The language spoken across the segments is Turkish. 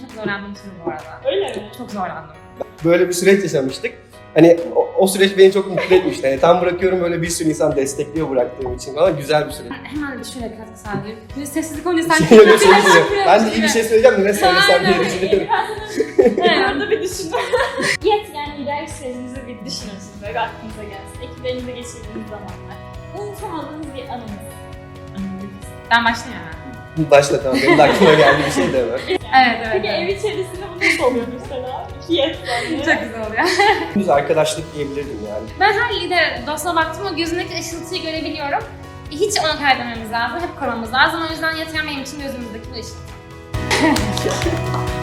çok zorlandığım soru bu arada. Öyle mi? Çok zorlandım. Böyle bir süreç yaşamıştık. Hani o, o süreç beni çok mutlu etmişti. Yani tam bırakıyorum böyle bir sürü insan destekliyor bıraktığım için falan güzel bir süreç. Hemen bir şöyle katkı sağlayayım. Bir sessizlik olunca sanki... Öyle söyleyeceğim. ben de iyi bir şey söyleyeceğim de ne söylesem diye düşünüyorum. Ben orada bir düşünün. Yet yani liderlik sürecinizi bir düşünün şimdi böyle aklınıza gelsin. Ekiplerinize geçirdiğiniz zamanlar. Unutamadığınız bir anınız. Ben başlayayım hemen. Başla tamam. Benim de aklıma geldi bir şey de hemen. Evet evet. Peki evet. ev içerisinde bu nasıl oluyor mesela? İki yet yani. Çok güzel oluyor. Düz arkadaşlık diyebilirdim yani. Ben her lider dostuna baktım o gözündeki ışıltıyı görebiliyorum. Hiç onu kaybetmemiz lazım, hep korumamız lazım. O yüzden yeter benim için gözümüzdeki bu ışıltı.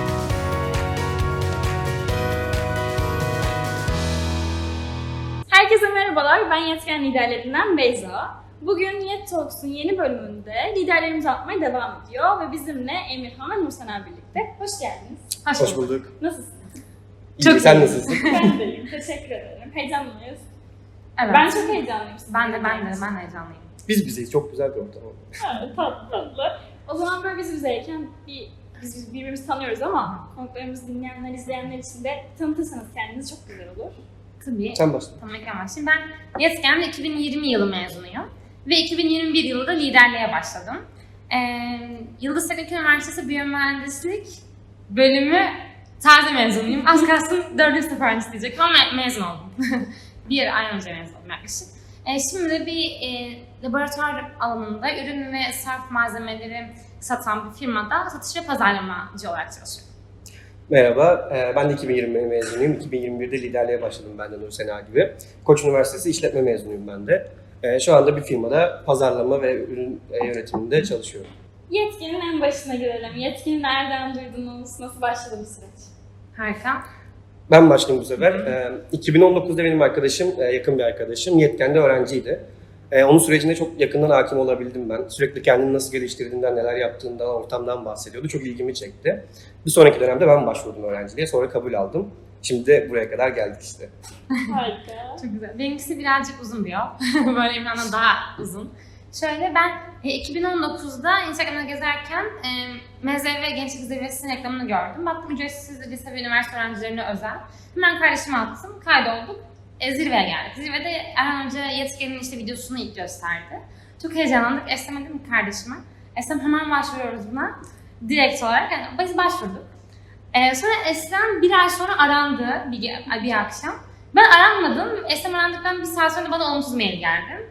Herkese merhabalar, ben Yetken Liderlerinden Beyza. Bugün Yet Talks'un yeni bölümünde liderlerimizi atmaya devam ediyor ve bizimle Emirhan ve Nursener birlikte. Hoş geldiniz. Hoş, Hoş bulduk. Nasılsınız? İyi, Çok sen iyi. nasılsın? Ben de iyiyim, teşekkür ederim. Heyecanlıyız. Evet. Ben çok heyecanlıyım. ben de, ben de, ben de heyecanlıyım. Biz bizeyiz. Çok güzel bir ortam oldu. Ha, tatlı tatlı. O zaman böyle biz bizeyken bir, biz birbirimizi tanıyoruz ama konuklarımızı dinleyenler, izleyenler için de tanıtırsanız kendinizi çok güzel olur. Tabii. Sen başla. Tamam başlayayım. Ben Yetken'de 2020 yılı mezunuyum. Ve 2021 yılında liderliğe başladım. Ee, Yıldız Teknik Üniversitesi Biyomühendislik bölümü taze mezunuyum. Az kalsın 4. sınıf öğrencisi diyecektim ama me- mezun oldum. bir ay önce mezun oldum yaklaşık. Ee, şimdi bir e, laboratuvar alanında ürün ve sarf malzemeleri satan bir firmada satış ve pazarlamacı olarak çalışıyorum. Merhaba, e, ben de 2020 mezunuyum. 2021'de liderliğe başladım ben de Nur Sena gibi. Koç Üniversitesi işletme mezunuyum ben de. E, Şu anda bir firmada pazarlama ve ürün e, yönetiminde çalışıyorum. Yetkinin en başına girelim. Yetkini nereden duydunuz? Nasıl başladı bu süreç? Harika. Ben başlayayım bu sefer. E, 2019'da benim arkadaşım, e, yakın bir arkadaşım, Yetken'de öğrenciydi. E, onun sürecine çok yakından hakim olabildim ben. Sürekli kendini nasıl geliştirdiğinden, neler yaptığından, ortamdan bahsediyordu. Çok ilgimi çekti. Bir sonraki dönemde ben başvurdum öğrenciliğe, sonra kabul aldım. Şimdi de buraya kadar geldik işte. Harika. Çok güzel. Benimkisi birazcık uzun bir yol. Böyle İmran'dan daha uzun. Şöyle ben e, 2019'da Instagram'da gezerken e, MZV Gençlik Zirvesi'nin reklamını gördüm. Baktım ücretsiz lise ve üniversite öğrencilerine özel. Hemen kardeşime attım, kaydolduk. E, zirveye geldik. Zirvede Erhan Hoca Yetken'in işte videosunu ilk gösterdi. Çok heyecanlandık. Esem dedim kardeşime. Esem hemen başvuruyoruz buna. Direkt olarak. Yani biz başvurduk. E, sonra Eslem bir ay sonra arandı bir, bir akşam. Ben aranmadım. Esem arandıktan bir saat sonra bana olumsuz mail geldi.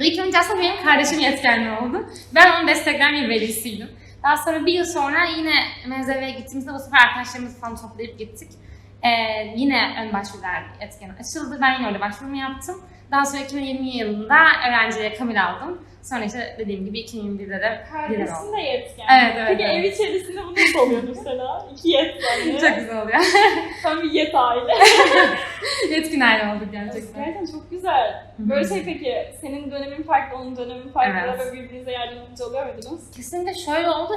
İlk önce aslında benim kardeşim yetkenli oldu. Ben onu destekleyen bir velisiydim. Daha sonra bir yıl sonra yine mezeveye gittiğimizde bu sefer arkadaşlarımızı falan toplayıp gittik. Ee, yine ön başvurular etken açıldı. Ben yine orada başvurumu yaptım. Daha sonra 2020 yılında öğrenciye kabul aldım. Sonra işte dediğim gibi 2021'de de lider oldum. de yetken. Evet, evet, Peki evet. ev içerisinde bu nasıl oluyor mesela? İki yetken. Çok güzel oluyor. Tam bir yet aile. Yetkin aile olduk gerçekten. Gerçekten çok güzel. Böyle şey peki, senin dönemin farklı, onun dönemin farklı Evet. ve birbirinize yardımcı oluyor muydunuz? Kesinlikle şöyle oldu.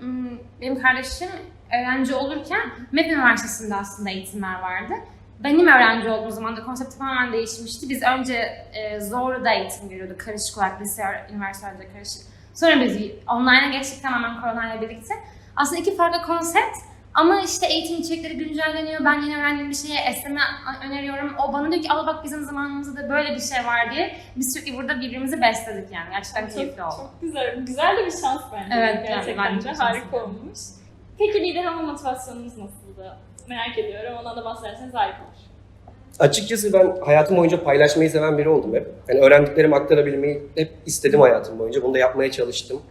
M, benim kardeşim öğrenci olurken MEP Üniversitesi'nde aslında eğitimler vardı. Benim öğrenci olduğum zaman da konsept tamamen değişmişti. Biz önce e, Zorlu'da eğitim görüyorduk. Karışık olarak lise, üniversite öğrencileri karışık. Sonra biz online'a geçtik tamamen koronayla birlikte. Aslında iki farklı konsept ama işte eğitim içerikleri güncelleniyor. Ben yeni öğrendiğim bir şeye Eslem'e öneriyorum. O bana diyor ki al bak bizim zamanımızda da böyle bir şey var diye. Biz sürekli burada birbirimizi besledik yani. Gerçekten keyifli oldu. Çok güzel. Güzel de bir şans bence. Evet, yani Gerçekten ben de çok harika olmuş. Peki lider olma motivasyonunuz nasıldı? Merak ediyorum. Ondan da bahsederseniz harika olur. Açıkçası ben hayatım boyunca paylaşmayı seven biri oldum hep. Yani öğrendiklerimi aktarabilmeyi hep istedim hayatım boyunca. Bunu da yapmaya çalıştım.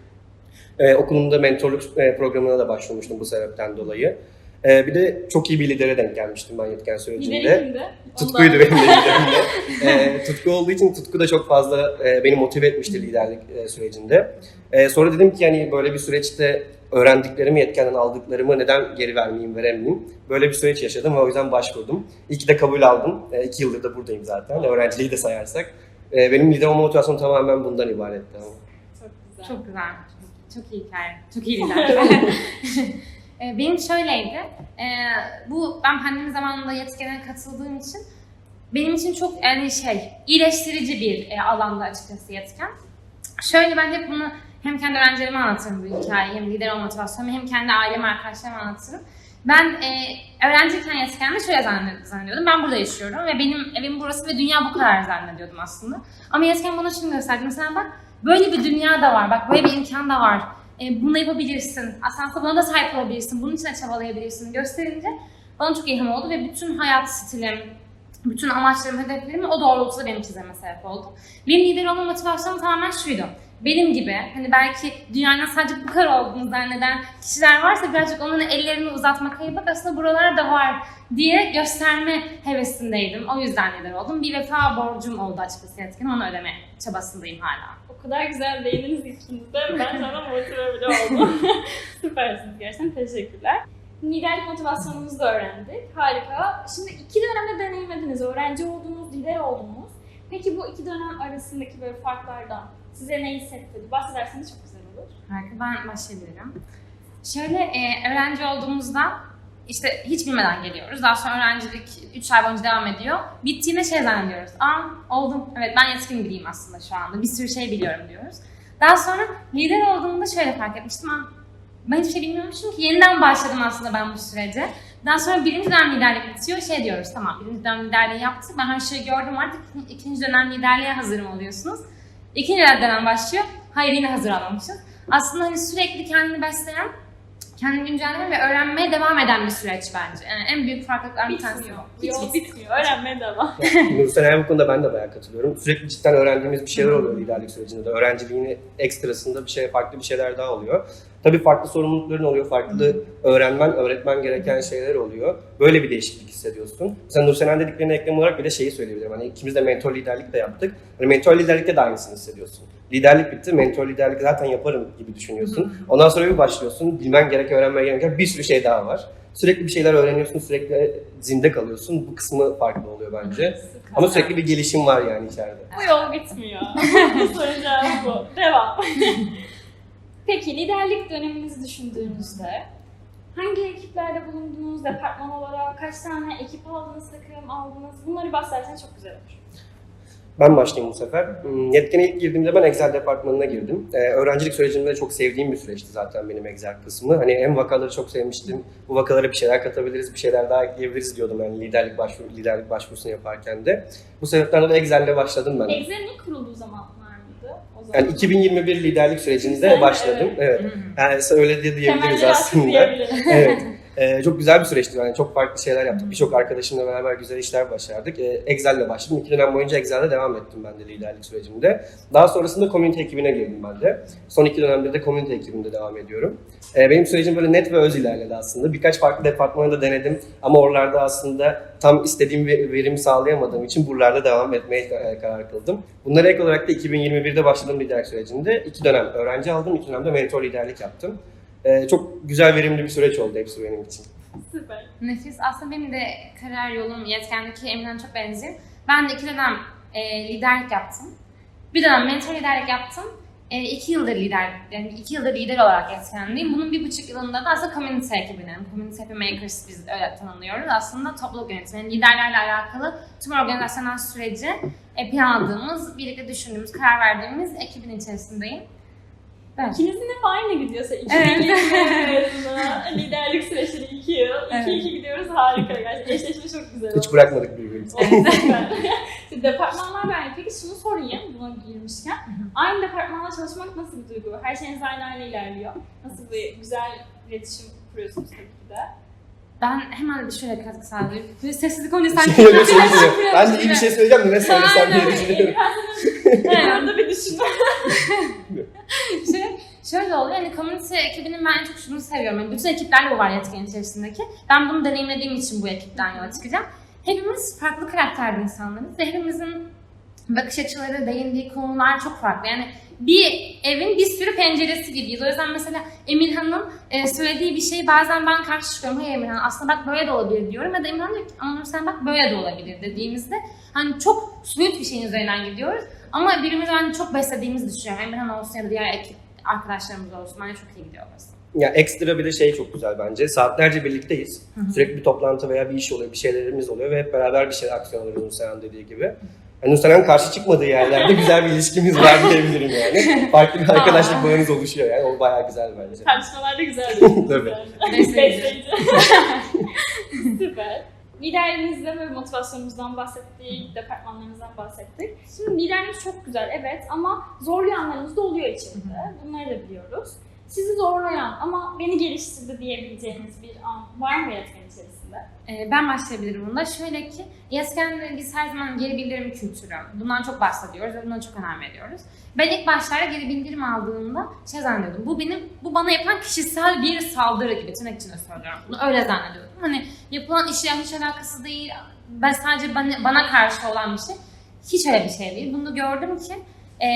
Ee, okulumda mentorluk e, programına da başvurmuştum bu sebepten dolayı. Ee, bir de çok iyi bir lidere denk gelmiştim ben yetken sürecinde. Lideri kimdi? Tutkuydu benim de liderimde. Ee, tutku olduğu için Tutku da çok fazla e, beni motive etmişti liderlik e, sürecinde. E, sonra dedim ki yani böyle bir süreçte öğrendiklerimi, yetkenden aldıklarımı neden geri vermeyeyim, veremeyeyim. Böyle bir süreç yaşadım ve o yüzden başvurdum. İyi ki de kabul aldım. E, iki yıldır da buradayım zaten. Öğrenciliği de sayarsak. E, benim lider olma motivasyonum tamamen bundan ibaretti. Çok güzel. Çok güzel. Çok, çok iyi hikaye. Çok iyi lider. E, Benim şöyleydi. e, Bu ben pandemi zamanında yetkene katıldığım için benim için çok yani şey iyileştirici bir e, alanda açıkçası yetken. Şöyle ben hep bunu hem kendi öğrencilerime anlatırım bu hikayeyi, hem lider olma motivasyonumu, hem kendi aileme, arkadaşlarıma anlatırım. Ben e, öğrenciyken yetişkende şöyle zann- zannediyordum. Ben burada yaşıyorum ve benim evim burası ve dünya bu kadar zannediyordum aslında. Ama yetişken bana şunu gösterdi. Mesela bak böyle bir dünya da var, bak böyle bir imkan da var. E, bunu yapabilirsin. Aslında buna da sahip olabilirsin. Bunun için de çabalayabilirsin. Gösterince bana çok ilham oldu ve bütün hayat stilim, bütün amaçlarım, hedeflerim o doğrultuda benim çizmeme sebep oldu. Benim lider olma motivasyonum tamamen şuydu. Benim gibi hani belki dünyanın sadece bu kadar olduğunu zanneden kişiler varsa birazcık onların ellerini uzatmak, hayır bak aslında buralar da var diye gösterme hevesindeydim. O yüzden lider oldum. Bir vefa borcum oldu açıkçası yetkin. Onu ödeme çabasındayım hala. O kadar güzel değindiniz ikiniz de. Ben sana motive bile oldum. Süpersiniz gerçekten. Teşekkürler. Liderlik motivasyonunuzu da öğrendik. Harika. Şimdi iki dönemde deneyimlediniz. Öğrenci oldunuz, lider oldunuz. Peki bu iki dönem arasındaki böyle farklardan size ne hissettirdi? Bahsederseniz çok güzel olur. Harika, ben başlayabilirim. Şöyle e, öğrenci olduğumuzda işte hiç bilmeden geliyoruz. Daha sonra öğrencilik 3 ay boyunca devam ediyor. Bittiğinde şey zannediyoruz. Aa oldum. Evet ben yetkin biriyim aslında şu anda. Bir sürü şey biliyorum diyoruz. Daha sonra lider olduğumda şöyle fark etmiştim. Aa, ben hiçbir şey bilmiyormuşum ki yeniden başladım aslında ben bu sürece. Daha sonra birinci dönem liderlik bitiyor. Şey diyoruz tamam birinci dönem liderliği yaptık. Ben her şeyi gördüm artık ikinci dönem liderliğe hazırım oluyorsunuz. İkinci dönem başlıyor. Hayır yine hazır olmamışız. Aslında hani sürekli kendini besleyen, kendini güncelleyen ve öğrenmeye devam eden bir süreç bence. Yani en büyük farklılıklardan bir tanesi. Bitmiyor. Hiç Yol bitmiyor. bitmiyor. Öğrenmeye devam. Nursen'e bu konuda ben de bayağı katılıyorum. Sürekli cidden öğrendiğimiz bir şeyler oluyor liderlik sürecinde de. Öğrenciliğin ekstrasında bir şey, farklı bir şeyler daha oluyor. Tabii farklı sorumlulukların oluyor, farklı öğrenmen, öğretmen gereken şeyler oluyor. Böyle bir değişiklik hissediyorsun. Mesela Nursen'in dediklerine eklem olarak bir de şeyi söyleyebilirim. Hani ikimiz de mentor liderlik de yaptık. Hani mentor liderlikte de aynısını hissediyorsun. Liderlik bitti, mentor liderlik zaten yaparım gibi düşünüyorsun. Ondan sonra bir başlıyorsun, bilmen gereken, öğrenmen gereken bir sürü şey daha var. Sürekli bir şeyler öğreniyorsun, sürekli zinde kalıyorsun. Bu kısmı farklı oluyor bence. Ama sürekli bir gelişim var yani içeride. Bu yol bitmiyor. bu cevabı bu. Devam. Peki liderlik döneminizi düşündüğünüzde hangi ekiplerde bulundunuz, departman olarak, kaç tane ekip aldınız, takım aldınız? Bunları bahsederseniz çok güzel olur. Ben başlayayım bu sefer. Hmm, Yetkin'e ilk girdiğimde ben Excel departmanına girdim. Ee, öğrencilik sürecimde çok sevdiğim bir süreçti zaten benim Excel kısmı. Hani hem vakaları çok sevmiştim. Bu vakalara bir şeyler katabiliriz, bir şeyler daha ekleyebiliriz diyordum yani liderlik başvuru liderlik başvurusunu yaparken de. Bu sebepten dolayı Excel'le başladım ben. Excel'in kurulduğu zamanlar mıydı? O zaman. Yani 2021 liderlik sürecinde başladım. Evet. Hı. Yani öyle de diyebiliriz attık aslında. diyebiliriz. evet. Ee, çok güzel bir süreçti. Yani çok farklı şeyler yaptık. Birçok arkadaşımla beraber güzel işler başardık. Ee, Excel'le başladım. İki dönem boyunca Excel'de devam ettim ben de liderlik sürecimde. Daha sonrasında community ekibine girdim ben de. Son iki dönemde de community ekibinde devam ediyorum. Ee, benim sürecim böyle net ve öz ilerledi aslında. Birkaç farklı departmana da denedim. Ama oralarda aslında tam istediğim ve- verimi sağlayamadığım için buralarda devam etmeye e, karar kıldım. Bunlara ek olarak da 2021'de başladığım liderlik sürecinde iki dönem öğrenci aldım. iki dönemde mentor liderlik yaptım. Ee, çok güzel verimli bir süreç oldu hepsi benim için. Süper. Nefis. Aslında benim de kariyer yolum yetkenlikteki Emre'den çok benziyor. Ben de iki dönem e, liderlik yaptım. Bir dönem mentor liderlik yaptım. E, iki yıldır lider, yani iki yıldır lider olarak yetkenliyim. Bunun bir buçuk yılında da aslında community ekibinin, community happy makers biz öyle tanımlıyoruz. Aslında topluluk yönetimi, yani liderlerle alakalı tüm organizasyonel süreci e, planladığımız, birlikte düşündüğümüz, karar verdiğimiz ekibin içerisindeyim. Evet. İkinizin hep aynı gidiyorsa. İki Evet. mezunu, liderlik süreçleri iki yıl. İki Evet. iki gidiyoruz harika. Gerçekten eşleşme çok güzel oldu. Hiç bırakmadık birbirimizi. Şimdi departmanlar ben peki şunu sorayım buna girmişken. Aynı departmanda çalışmak nasıl bir duygu? Her şeyiniz aynı aynı ilerliyor. Nasıl bir güzel iletişim kuruyorsunuz tabii ki de. Ben hemen bir şöyle katkı sağlayayım. Sessizlik olunca sanki... Şey söyleyeceğim. ben de iyi bir şey söyleyeceğim de ne söylesem diye düşünüyorum. Ben arada bir düşünme. şey, şöyle oluyor hani community ekibinin ben en çok şunu seviyorum. Yani bütün ekiplerle bu var yetken içerisindeki. Ben bunu deneyimlediğim için bu ekipten yola çıkacağım. Hepimiz farklı karakterde insanlarız ve hepimizin bakış açıları, değindiği konular çok farklı. Yani bir evin bir sürü penceresi gibiyiz. O yüzden mesela Emirhan'ın e, söylediği bir şeyi bazen ben karşı çıkıyorum. Hayır Emirhan aslında bak böyle de olabilir diyorum. Ya da Emirhan diyor ki sen bak böyle de olabilir dediğimizde hani çok soyut bir şeyin üzerinden gidiyoruz. Ama birbirimizi ben çok beslediğimizi düşünüyorum. Emirhan olsun ya da diğer ekip arkadaşlarımız olsun. Bence çok iyi gidiyor orası. Ya ekstra bir de şey çok güzel bence. Saatlerce birlikteyiz. Hı hı. Sürekli bir toplantı veya bir iş oluyor, bir şeylerimiz oluyor ve hep beraber bir şeyler aksiyon alıyoruz Sehan dediği gibi. Hani Nursenen karşı çıkmadığı yerlerde güzel bir ilişkimiz var diyebilirim yani. Farklı bir arkadaşlık bağınız oluşuyor yani. O bayağı güzel bence. Tartışmalar da güzel. Tabii. Besleyici. Süper. Liderliğinizden ve motivasyonunuzdan bahsettik, departmanlarınızdan bahsettik. Şimdi liderliğiniz çok güzel evet ama zorlayanlarınız da oluyor içinde. Bunları da biliyoruz. Sizi zorlayan ama beni geliştirdi diyebileceğiniz bir an var mı yetken içerisinde? Ee, Ben başlayabilirim bunda. Şöyle ki, Yesken'de biz her zaman geri bildirim kültürü. Bundan çok bahsediyoruz ve buna çok önem veriyoruz. Ben ilk başlarda geri bildirim aldığımda şey zannediyordum. Bu benim, bu bana yapılan kişisel bir saldırı gibi tırnak içinde söylüyorum. Bunu öyle zannediyordum. Hani yapılan işle hiç alakası değil. Ben sadece bana, bana karşı olan bir şey. Hiç öyle bir şey değil. Bunu gördüm ki e,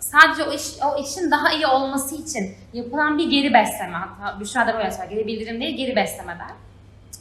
sadece o, iş, o işin daha iyi olması için yapılan bir geri besleme. Hatta Büşra da böyle söyler. Geri bildirim değil, geri besleme der.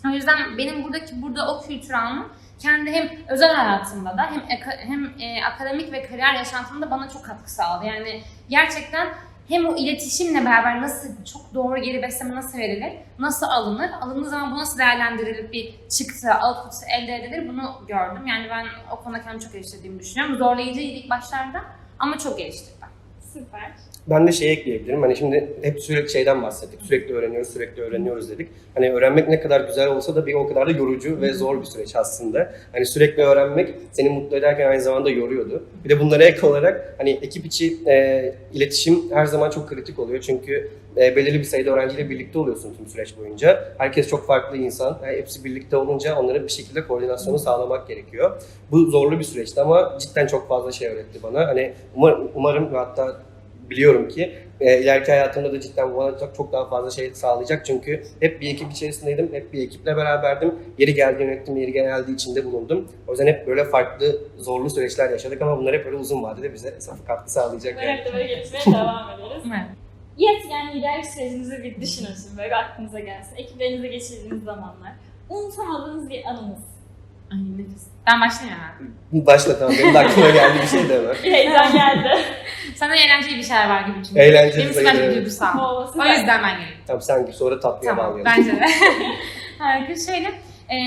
O yüzden benim buradaki burada o kültürü almam kendi hem özel hayatımda da hem hem e, akademik ve kariyer yaşantımda bana çok katkı sağladı. Yani gerçekten hem o iletişimle beraber nasıl çok doğru geri besleme nasıl verilir, nasıl alınır, alındığı zaman bu nasıl değerlendirilip bir çıktı, output elde edilir bunu gördüm. Yani ben o konuda kendimi çok geliştirdiğimi düşünüyorum. Zorlayıcıydı ilk başlarda ama çok geliştirdim. Süper. Ben de şey ekleyebilirim. Hani şimdi hep sürekli şeyden bahsettik. Sürekli öğreniyoruz, sürekli öğreniyoruz dedik. Hani öğrenmek ne kadar güzel olsa da bir o kadar da yorucu ve zor bir süreç aslında. Hani sürekli öğrenmek seni mutlu ederken aynı zamanda yoruyordu. Bir de bunlara ek olarak hani ekip içi e, iletişim her zaman çok kritik oluyor. Çünkü e, belirli bir sayıda öğrenciyle birlikte oluyorsun tüm süreç boyunca. Herkes çok farklı insan. Yani hepsi birlikte olunca onların bir şekilde koordinasyonu sağlamak gerekiyor. Bu zorlu bir süreçti ama cidden çok fazla şey öğretti bana. Hani umar- umarım ve hatta biliyorum ki e, ileriki hayatımda da cidden bu bana çok, çok daha fazla şey sağlayacak. Çünkü hep bir ekip içerisindeydim, hep bir ekiple beraberdim. Yeri geldi yönettim, yeri geldi içinde bulundum. O yüzden hep böyle farklı zorlu süreçler yaşadık ama bunlar hep böyle uzun vadede bize katkı sağlayacak. Yani. böyle gelişmeye devam ederiz. Evet. Yetken liderlik sürecinizi bir düşünün şimdi böyle aklınıza gelsin. Ekiplerinizle geçirdiğiniz zamanlar. Unutamadığınız bir anınız. Ay nefis. Ben başlayayım hemen. Başla tamam, benim de aklıma geldi bir şey de hemen. Bir heyecan geldi. Sana eğlenceli bir şeyler var gibi çünkü. Eğlenceli Benim sıkıntı sayılır. duygusal. O süper. yüzden ben geleyim. Tamam sen gir sonra tatlıya Tamam, bağlayalım. bence de. Harika. Şöyle, e,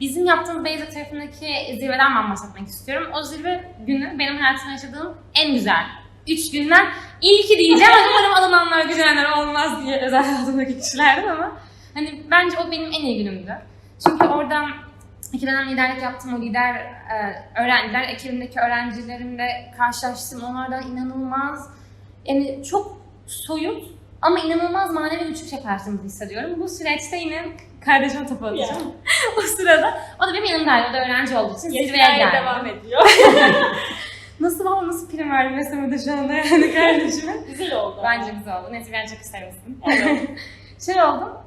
bizim yaptığımız Beyza tarafındaki zirveden ben bahsetmek istiyorum. O zirve günü benim hayatımda yaşadığım en güzel üç günden ilki diyeceğim. ama Umarım alınanlar, gülenler olmaz diye özel hayatımdaki kişilerdim ama hani bence o benim en iyi günümdü. Çünkü oradan iki dönem liderlik yaptım. O lider e, öğrenciler, ekibimdeki öğrencilerimle karşılaştım. Onlardan inanılmaz, yani çok soyut ama inanılmaz manevi şey karşımda hissediyorum. Bu süreçte yine kardeşime topu atacağım. o sırada, o da benim yanımdaydı. O da öğrenci olduğu için zirveye geldi. devam ediyor. Nasıl valla nasıl prim verdim mesela şu anda yani kardeşime. Güzel oldu. Bence güzel oldu. Neyse ben çok. Evet. şey oldu.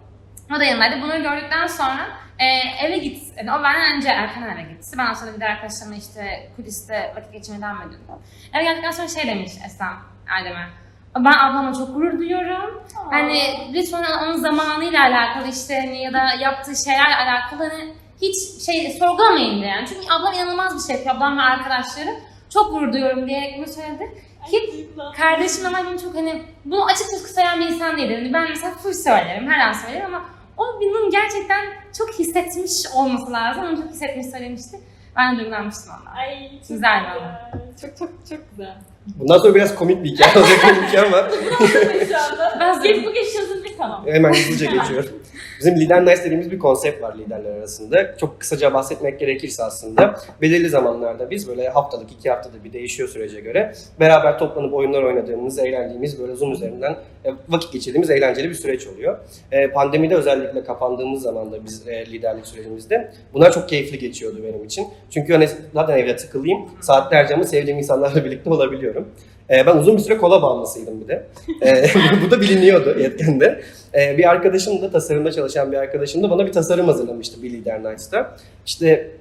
O da yanımdaydı. Bunları gördükten sonra e, eve git. Yani o benden önce erken eve gitti. Ben sonra bir de arkadaşlarımla işte kuliste vakit geçirmeye devam ediyordum. Eve geldikten sonra şey demiş Esam Erdem'e. Ben ablama çok gurur duyuyorum. Hani lütfen onun zamanıyla alakalı işte hani ya da yaptığı şeylerle alakalı hani hiç şey sorgulamayın diye yani. Çünkü ablam inanılmaz bir şey yapıyor. Ablam ve arkadaşları çok gurur duyuyorum diyerek bunu söyledi. Ki kardeşim ama benim çok hani bunu açık açık söyleyen bir insan değildir. Hani ben mesela full söylerim, her an söylerim ama o bunun gerçekten çok hissetmiş olması lazım. Onu çok hissetmiş söylemişti. Ben de duygulanmıştım ondan. Ay çok Güzel Çok çok çok güzel. Bundan sonra biraz komik bir hikaye olacak benimki ama Şu anda. Ben Geç bu geçiş hazırlık tamam. Hemen hızlıca geçiyorum. Bizim Lider Nice dediğimiz bir konsept var liderler arasında. Çok kısaca bahsetmek gerekirse aslında belirli zamanlarda biz böyle haftalık, iki haftada bir değişiyor sürece göre beraber toplanıp oyunlar oynadığımız, eğlendiğimiz böyle Zoom üzerinden e, vakit geçirdiğimiz eğlenceli bir süreç oluyor. E, Pandemide özellikle kapandığımız zaman da biz e, liderlik sürecimizde bunlar çok keyifli geçiyordu benim için. Çünkü hani zaten evde tıkılayım, saatlerce ama sevdiğim insanlarla birlikte olabiliyorum. Ben uzun bir süre kola bağımlısıydım bir de. Bu da biliniyordu yetkende. Ee, bir arkadaşım da tasarımda çalışan bir arkadaşım da bana bir tasarım hazırlamıştı bir Lider Nights'ta. İşte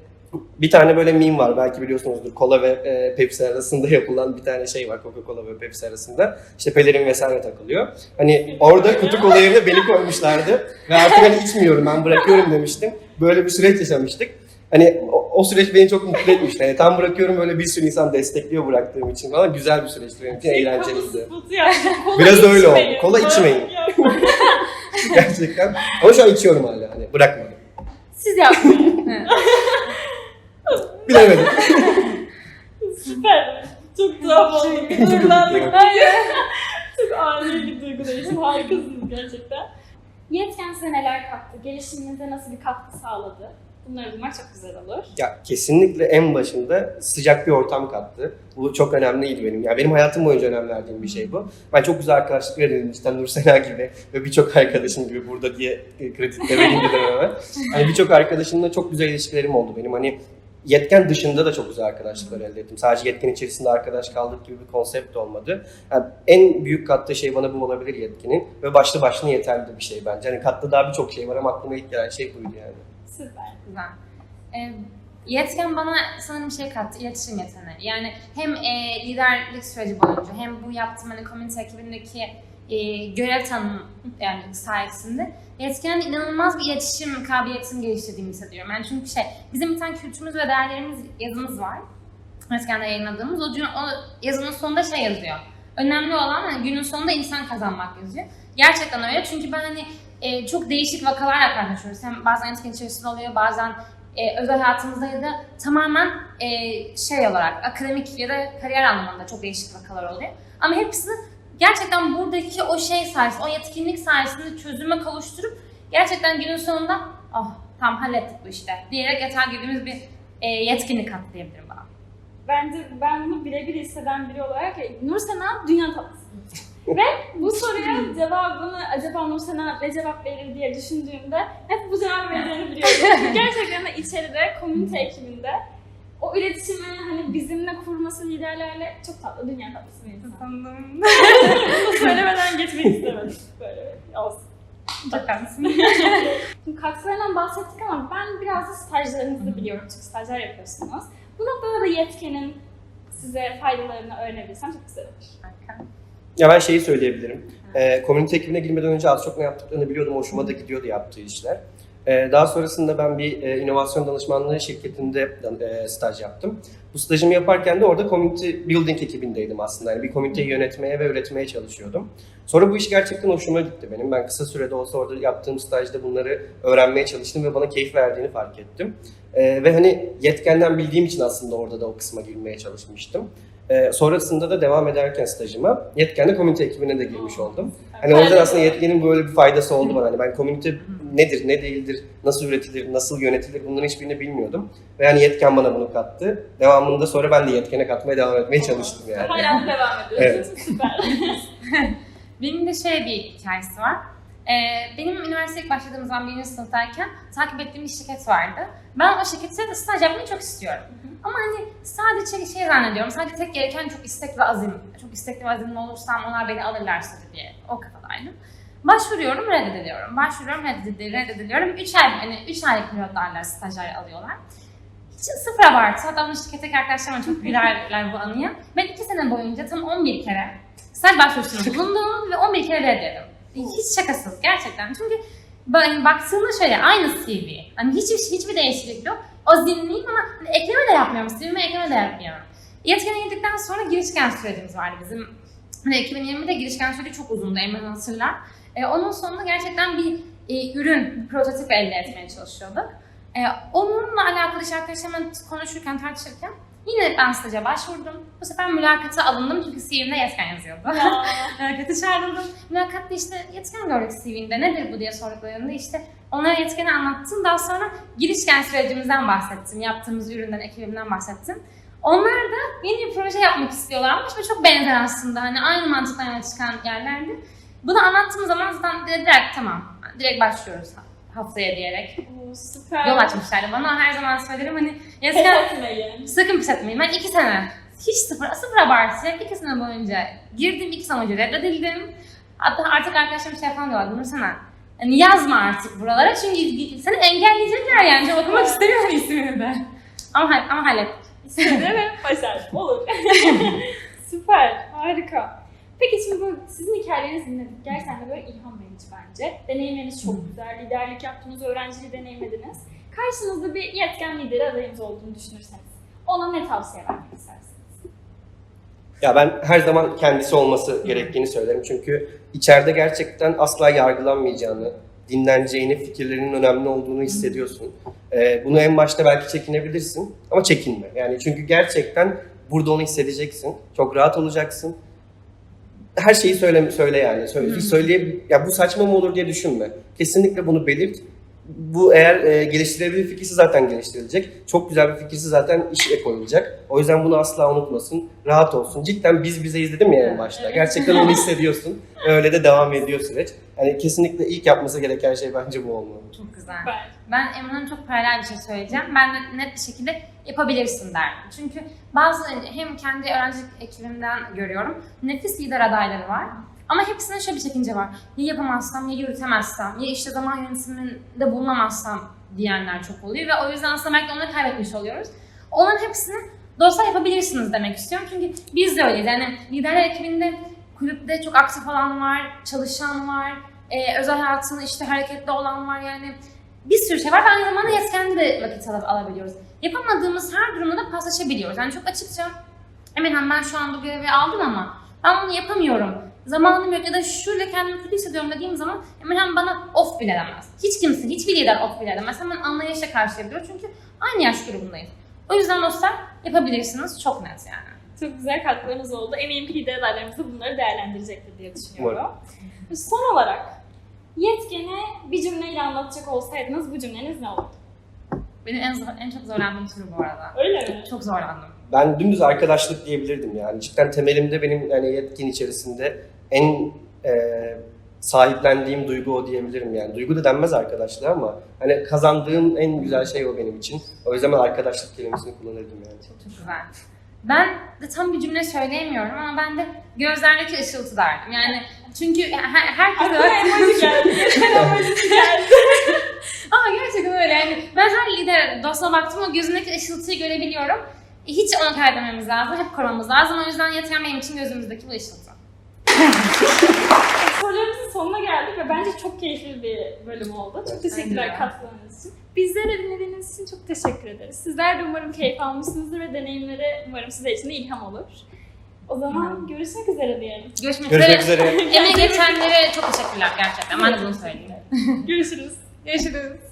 bir tane böyle meme var belki biliyorsunuzdur. Kola ve e, Pepsi arasında yapılan bir tane şey var Coca-Cola ve Pepsi arasında. İşte pelerin vesaire takılıyor. Hani orada kutu kola yerine beni koymuşlardı. Ve artık hani içmiyorum ben bırakıyorum demiştim. Böyle bir süreç yaşamıştık. Hani o, o süreç beni çok mutlu etmişti. Yani tam bırakıyorum böyle bir sürü insan destekliyor bıraktığım için falan. Güzel bir süreçti benim için, eğlenceliydi. Biraz öyle oldu. Kola içmeyin. Gerçekten. Ama şu an içiyorum hala. Hani bırakmadım. Siz yapmayın. Bilemedim. Süper. Çok tuhaf oldu. Bir duygulandık. Hayır. Çok ani bir duygulayışım. Harikasınız gerçekten. Yetken size neler kattı? Gelişiminize nasıl bir katkı sağladı? Bunları duymak çok güzel olur. Ya kesinlikle en başında sıcak bir ortam kattı. Bu çok önemliydi benim. Yani benim hayatım boyunca önem verdiğim bir şey bu. Ben çok güzel arkadaşlıklar edindim. İşte Nur Sena gibi ve birçok arkadaşım gibi burada diye e, kredi de vereyim dedim hemen. Hani birçok arkadaşımla çok güzel ilişkilerim oldu benim. Hani yetken dışında da çok güzel arkadaşlıklar elde ettim. Sadece yetken içerisinde arkadaş kaldık gibi bir konsept olmadı. Yani en büyük kattığı şey bana bu olabilir yetkinin ve başlı başına yeterli bir şey bence. Hani kattığı daha birçok şey var ama aklıma ilk gelen şey buydu yani. Süper. Güzel. Ee, yetken bana sanırım bir şey kattı, iletişim yeteneği. Yani hem e, liderlik süreci boyunca hem bu yaptığım hani komünite ekibindeki e, görev tanım yani sayesinde yetken inanılmaz bir iletişim kabiliyetini geliştirdiğimi hissediyorum. Yani çünkü şey, bizim bir tane kültürümüz ve değerlerimiz yazımız var. Etken'de yayınladığımız. O, o yazının sonunda şey yazıyor. Önemli olan hani günün sonunda insan kazanmak yazıyor. Gerçekten öyle çünkü ben hani e, çok değişik vakalarla karşılaşıyoruz. Hem bazen etken içerisinde oluyor, bazen e, özel hayatımızda ya da tamamen e, şey olarak akademik ya da kariyer anlamında çok değişik vakalar oluyor. Ama hepsi gerçekten buradaki o şey sayesinde, o yetkinlik sayesinde çözüme kavuşturup gerçekten günün sonunda oh tam hallettik bu işte diyerek yatağa girdiğimiz bir e, yetkinlik diyebilirim bana. Bence ben bunu birebir hisseden biri olarak Nur Sena dünya tatlısı. Ve bu soruya cevabını acaba Nur Sena ne cevap verir diye düşündüğümde hep bu cevap vereceğini biliyorum. Çünkü Gerçekten de içeride, komünite ekibinde o iletişimi hani bizimle kurması liderlerle çok tatlı, dünya tatlısı bir insan. Bunu söylemeden geçmek istemedim. Böyle olsun. Haklısın. Şimdi katkılarından bahsettik ama ben biraz da stajlarınızı biliyorum çünkü stajyer yapıyorsunuz. Bu noktada da yetkenin size faydalarını öğrenebilsem çok güzel olur. Harika. Ya ben şeyi söyleyebilirim. Ee, komünite ekibine girmeden önce az çok ne yaptıklarını biliyordum. Hoşuma da gidiyordu yaptığı işler. Ee, daha sonrasında ben bir e, inovasyon danışmanlığı şirketinde e, staj yaptım. Bu stajımı yaparken de orada community building ekibindeydim aslında. Yani bir komüniteyi yönetmeye ve üretmeye çalışıyordum. Sonra bu iş gerçekten hoşuma gitti benim. Ben kısa sürede olsa orada yaptığım stajda bunları öğrenmeye çalıştım ve bana keyif verdiğini fark ettim. Ee, ve hani yetkenden bildiğim için aslında orada da o kısma girmeye çalışmıştım. Ee, sonrasında da devam ederken stajıma yetkenli komünite ekibine de girmiş oldum. Hani o yüzden aslında yetkenin böyle bir faydası oldu bana. Hani ben komünite nedir, ne değildir, nasıl üretilir, nasıl yönetilir bunların hiçbirini bilmiyordum. Ve yani yetken bana bunu kattı. Devamında sonra ben de yetkene katmaya devam etmeye çalıştım yani. Hala devam ediyorsunuz. Süper. Benim de şöyle bir hikayesi var. Ee, benim üniversiteye ilk başladığım zaman birinci sınıftayken takip ettiğim bir şirket vardı. Ben o şirkette staj yapmayı çok istiyorum. Ama hani sadece şey zannediyorum, sadece tek gereken çok istek ve azim. Çok istekli ve azimli olursam onlar beni alırlar diye o kafadaydım. Başvuruyorum, reddediliyorum. Başvuruyorum, reddediliyorum, reddediliyorum. 3 ay, hani 3 aylık pilotlarla stajyer alıyorlar. Hiç sıfır abartı. Hatta bunu şirketteki arkadaşlarıma çok gülerler bu anıya. Ben 2 sene boyunca tam 11 kere staj başvurusunda bulundum ve 11 kere reddedildim. Hiç şakasız gerçekten. Çünkü böyle hani baktığında şöyle aynı CV. Hani hiçbir hiçbir değişiklik yok. O zihniyim ama hani ekleme de yapmıyorum. CV'me ekleme de yapmıyorum. Yetkene girdikten sonra girişken sürecimiz vardı bizim. Hani 2020'de girişken süreci çok uzundu Emre hatırlar. E, onun sonunda gerçekten bir e, ürün, bir prototip elde etmeye çalışıyorduk. E, onunla alakalı işte arkadaşlarımla konuşurken, tartışırken yine ben staja başvurdum. Bu sefer mülakata alındım çünkü CV'mde yetken yazıyordu. Ya. Mülakata çağrıldım. Mülakatta işte yetken gördük CV'nde nedir bu diye sorduklarında işte onlara yetkeni anlattım. Daha sonra girişken sürecimizden bahsettim. Yaptığımız üründen, ekibimden bahsettim. Onlar da yeni bir proje yapmak istiyorlarmış ve çok benzer aslında. Hani aynı mantıktan yola çıkan yerlerdi. Bunu anlattığım zaman zaten direkt tamam, direkt başlıyoruz haftaya diyerek süper. yol açmışlardı bana. Her zaman söylerim hani Pes yetken etmeyin. Sakın pes etmeyin. Ben iki sene, hiç sıfır, sıfır abartacak iki sene boyunca girdim, iki sene boyunca reddedildim. Hatta artık arkadaşlarım şey falan diyorlar, Nursana hani yazma artık buralara çünkü seni engelleyecekler yani. Çok okumak istemiyorum ismini de. Ama, ama hallettik. İstedi ve başar. Olur. Süper. Harika. Peki şimdi bu sizin hikayelerinizi dinledik. Gerçekten de böyle ilham verici bence. Deneyimleriniz çok güzel. Liderlik yaptınız, öğrenciliği deneyimlediniz. Karşınızda bir yetken lider adayınız olduğunu düşünürseniz ona ne tavsiye vermek istersiniz? Ya ben her zaman kendisi olması gerektiğini söylerim. Çünkü içeride gerçekten asla yargılanmayacağını, dinleneceğini, fikirlerinin önemli olduğunu hissediyorsun. Ee, bunu en başta belki çekinebilirsin ama çekinme. Yani çünkü gerçekten Burada onu hissedeceksin. Çok rahat olacaksın. Her şeyi söyle söyle yani. Söyle, söyleye ya bu saçma mı olur diye düşünme. Kesinlikle bunu belirt. Bu eğer e, geliştirebilir fikirse zaten geliştirilecek. Çok güzel bir fikirse zaten işe koyulacak. O yüzden bunu asla unutmasın. Rahat olsun. Cidden biz bize izledim ya en başta. Evet. Gerçekten onu hissediyorsun. Öyle de devam ediyor süreç. Yani kesinlikle ilk yapması gereken şey bence bu olmalı. Çok güzel. Ben. Ben Emre'nin çok paralel bir şey söyleyeceğim. Ben de net bir şekilde yapabilirsin derdim. Çünkü bazı hem kendi öğrencilik ekibimden görüyorum. Nefis lider adayları var. Ama hepsinin şöyle bir çekince var. Ya yapamazsam, ya yürütemezsem, ya işte zaman yönetiminde bulunamazsam diyenler çok oluyor. Ve o yüzden aslında belki onları kaybetmiş oluyoruz. Onların hepsini dostlar yapabilirsiniz demek istiyorum. Çünkü biz de öyleyiz. Yani liderler ekibinde kulüpte çok aktif olan var, çalışan var, e, özel hayatında işte hareketli olan var. Yani bir sürü şey var ve aynı zamanda yetkenli de vakit al- alabiliyoruz. Yapamadığımız her durumda da paslaşabiliyoruz. Yani çok açıkça Emirhan ben şu an bu görevi aldım ama ben bunu yapamıyorum. Zamanım yok ya da şöyle kendimi kötü hissediyorum dediğim zaman Emirhan bana off bile demez. Hiç kimse, hiçbir lider off bile demez. Hemen anlayışla karşılayabiliyor çünkü aynı yaş grubundayız. O yüzden dostlar yapabilirsiniz. Çok net yani. Çok güzel katkılarınız oldu. Eminim ki lider adaylarımız da bunları değerlendirecektir diye düşünüyorum. Son olarak yetkene bir cümleyle anlatacak olsaydınız bu cümleniz ne olurdu? Benim en, zor, en çok zorlandığım soru bu arada. Öyle mi? Çok zorlandım. Ben dümdüz arkadaşlık diyebilirdim yani. Cidden temelimde benim yani yetkin içerisinde en e, sahiplendiğim duygu o diyebilirim yani. Duygu da denmez arkadaşlığa ama hani kazandığım en güzel şey o benim için. O yüzden ben arkadaşlık kelimesini kullanırdım yani. Çok çok güzel. Ben de tam bir cümle söyleyemiyorum ama ben de gözlerdeki ışıltı derdim. Yani çünkü her, herkes Aklıma emoji geldi. Geldi. Ama gerçekten öyle yani ben her lider dostuna baktım o gözündeki ışıltıyı görebiliyorum. Hiç onu kaybetmemiz lazım, hep korumamız lazım. O yüzden yeter benim için gözümüzdeki bu ışıltı. Sorularımızın sonuna geldik ve bence çok keyifli bir bölüm oldu. Çok teşekkürler katkılarınız için. Bizleri dinlediğiniz için çok teşekkür ederiz. Sizler de umarım keyif almışsınızdır ve deneyimleri umarım sizler için de ilham olur. O zaman görüşmek üzere diyelim. Görüşmek, Görüşmek üzere. üzere. Emeği geçenlere çok teşekkürler gerçekten. Ben de bunu söyleyeyim. Görüşürüz. Görüşürüz.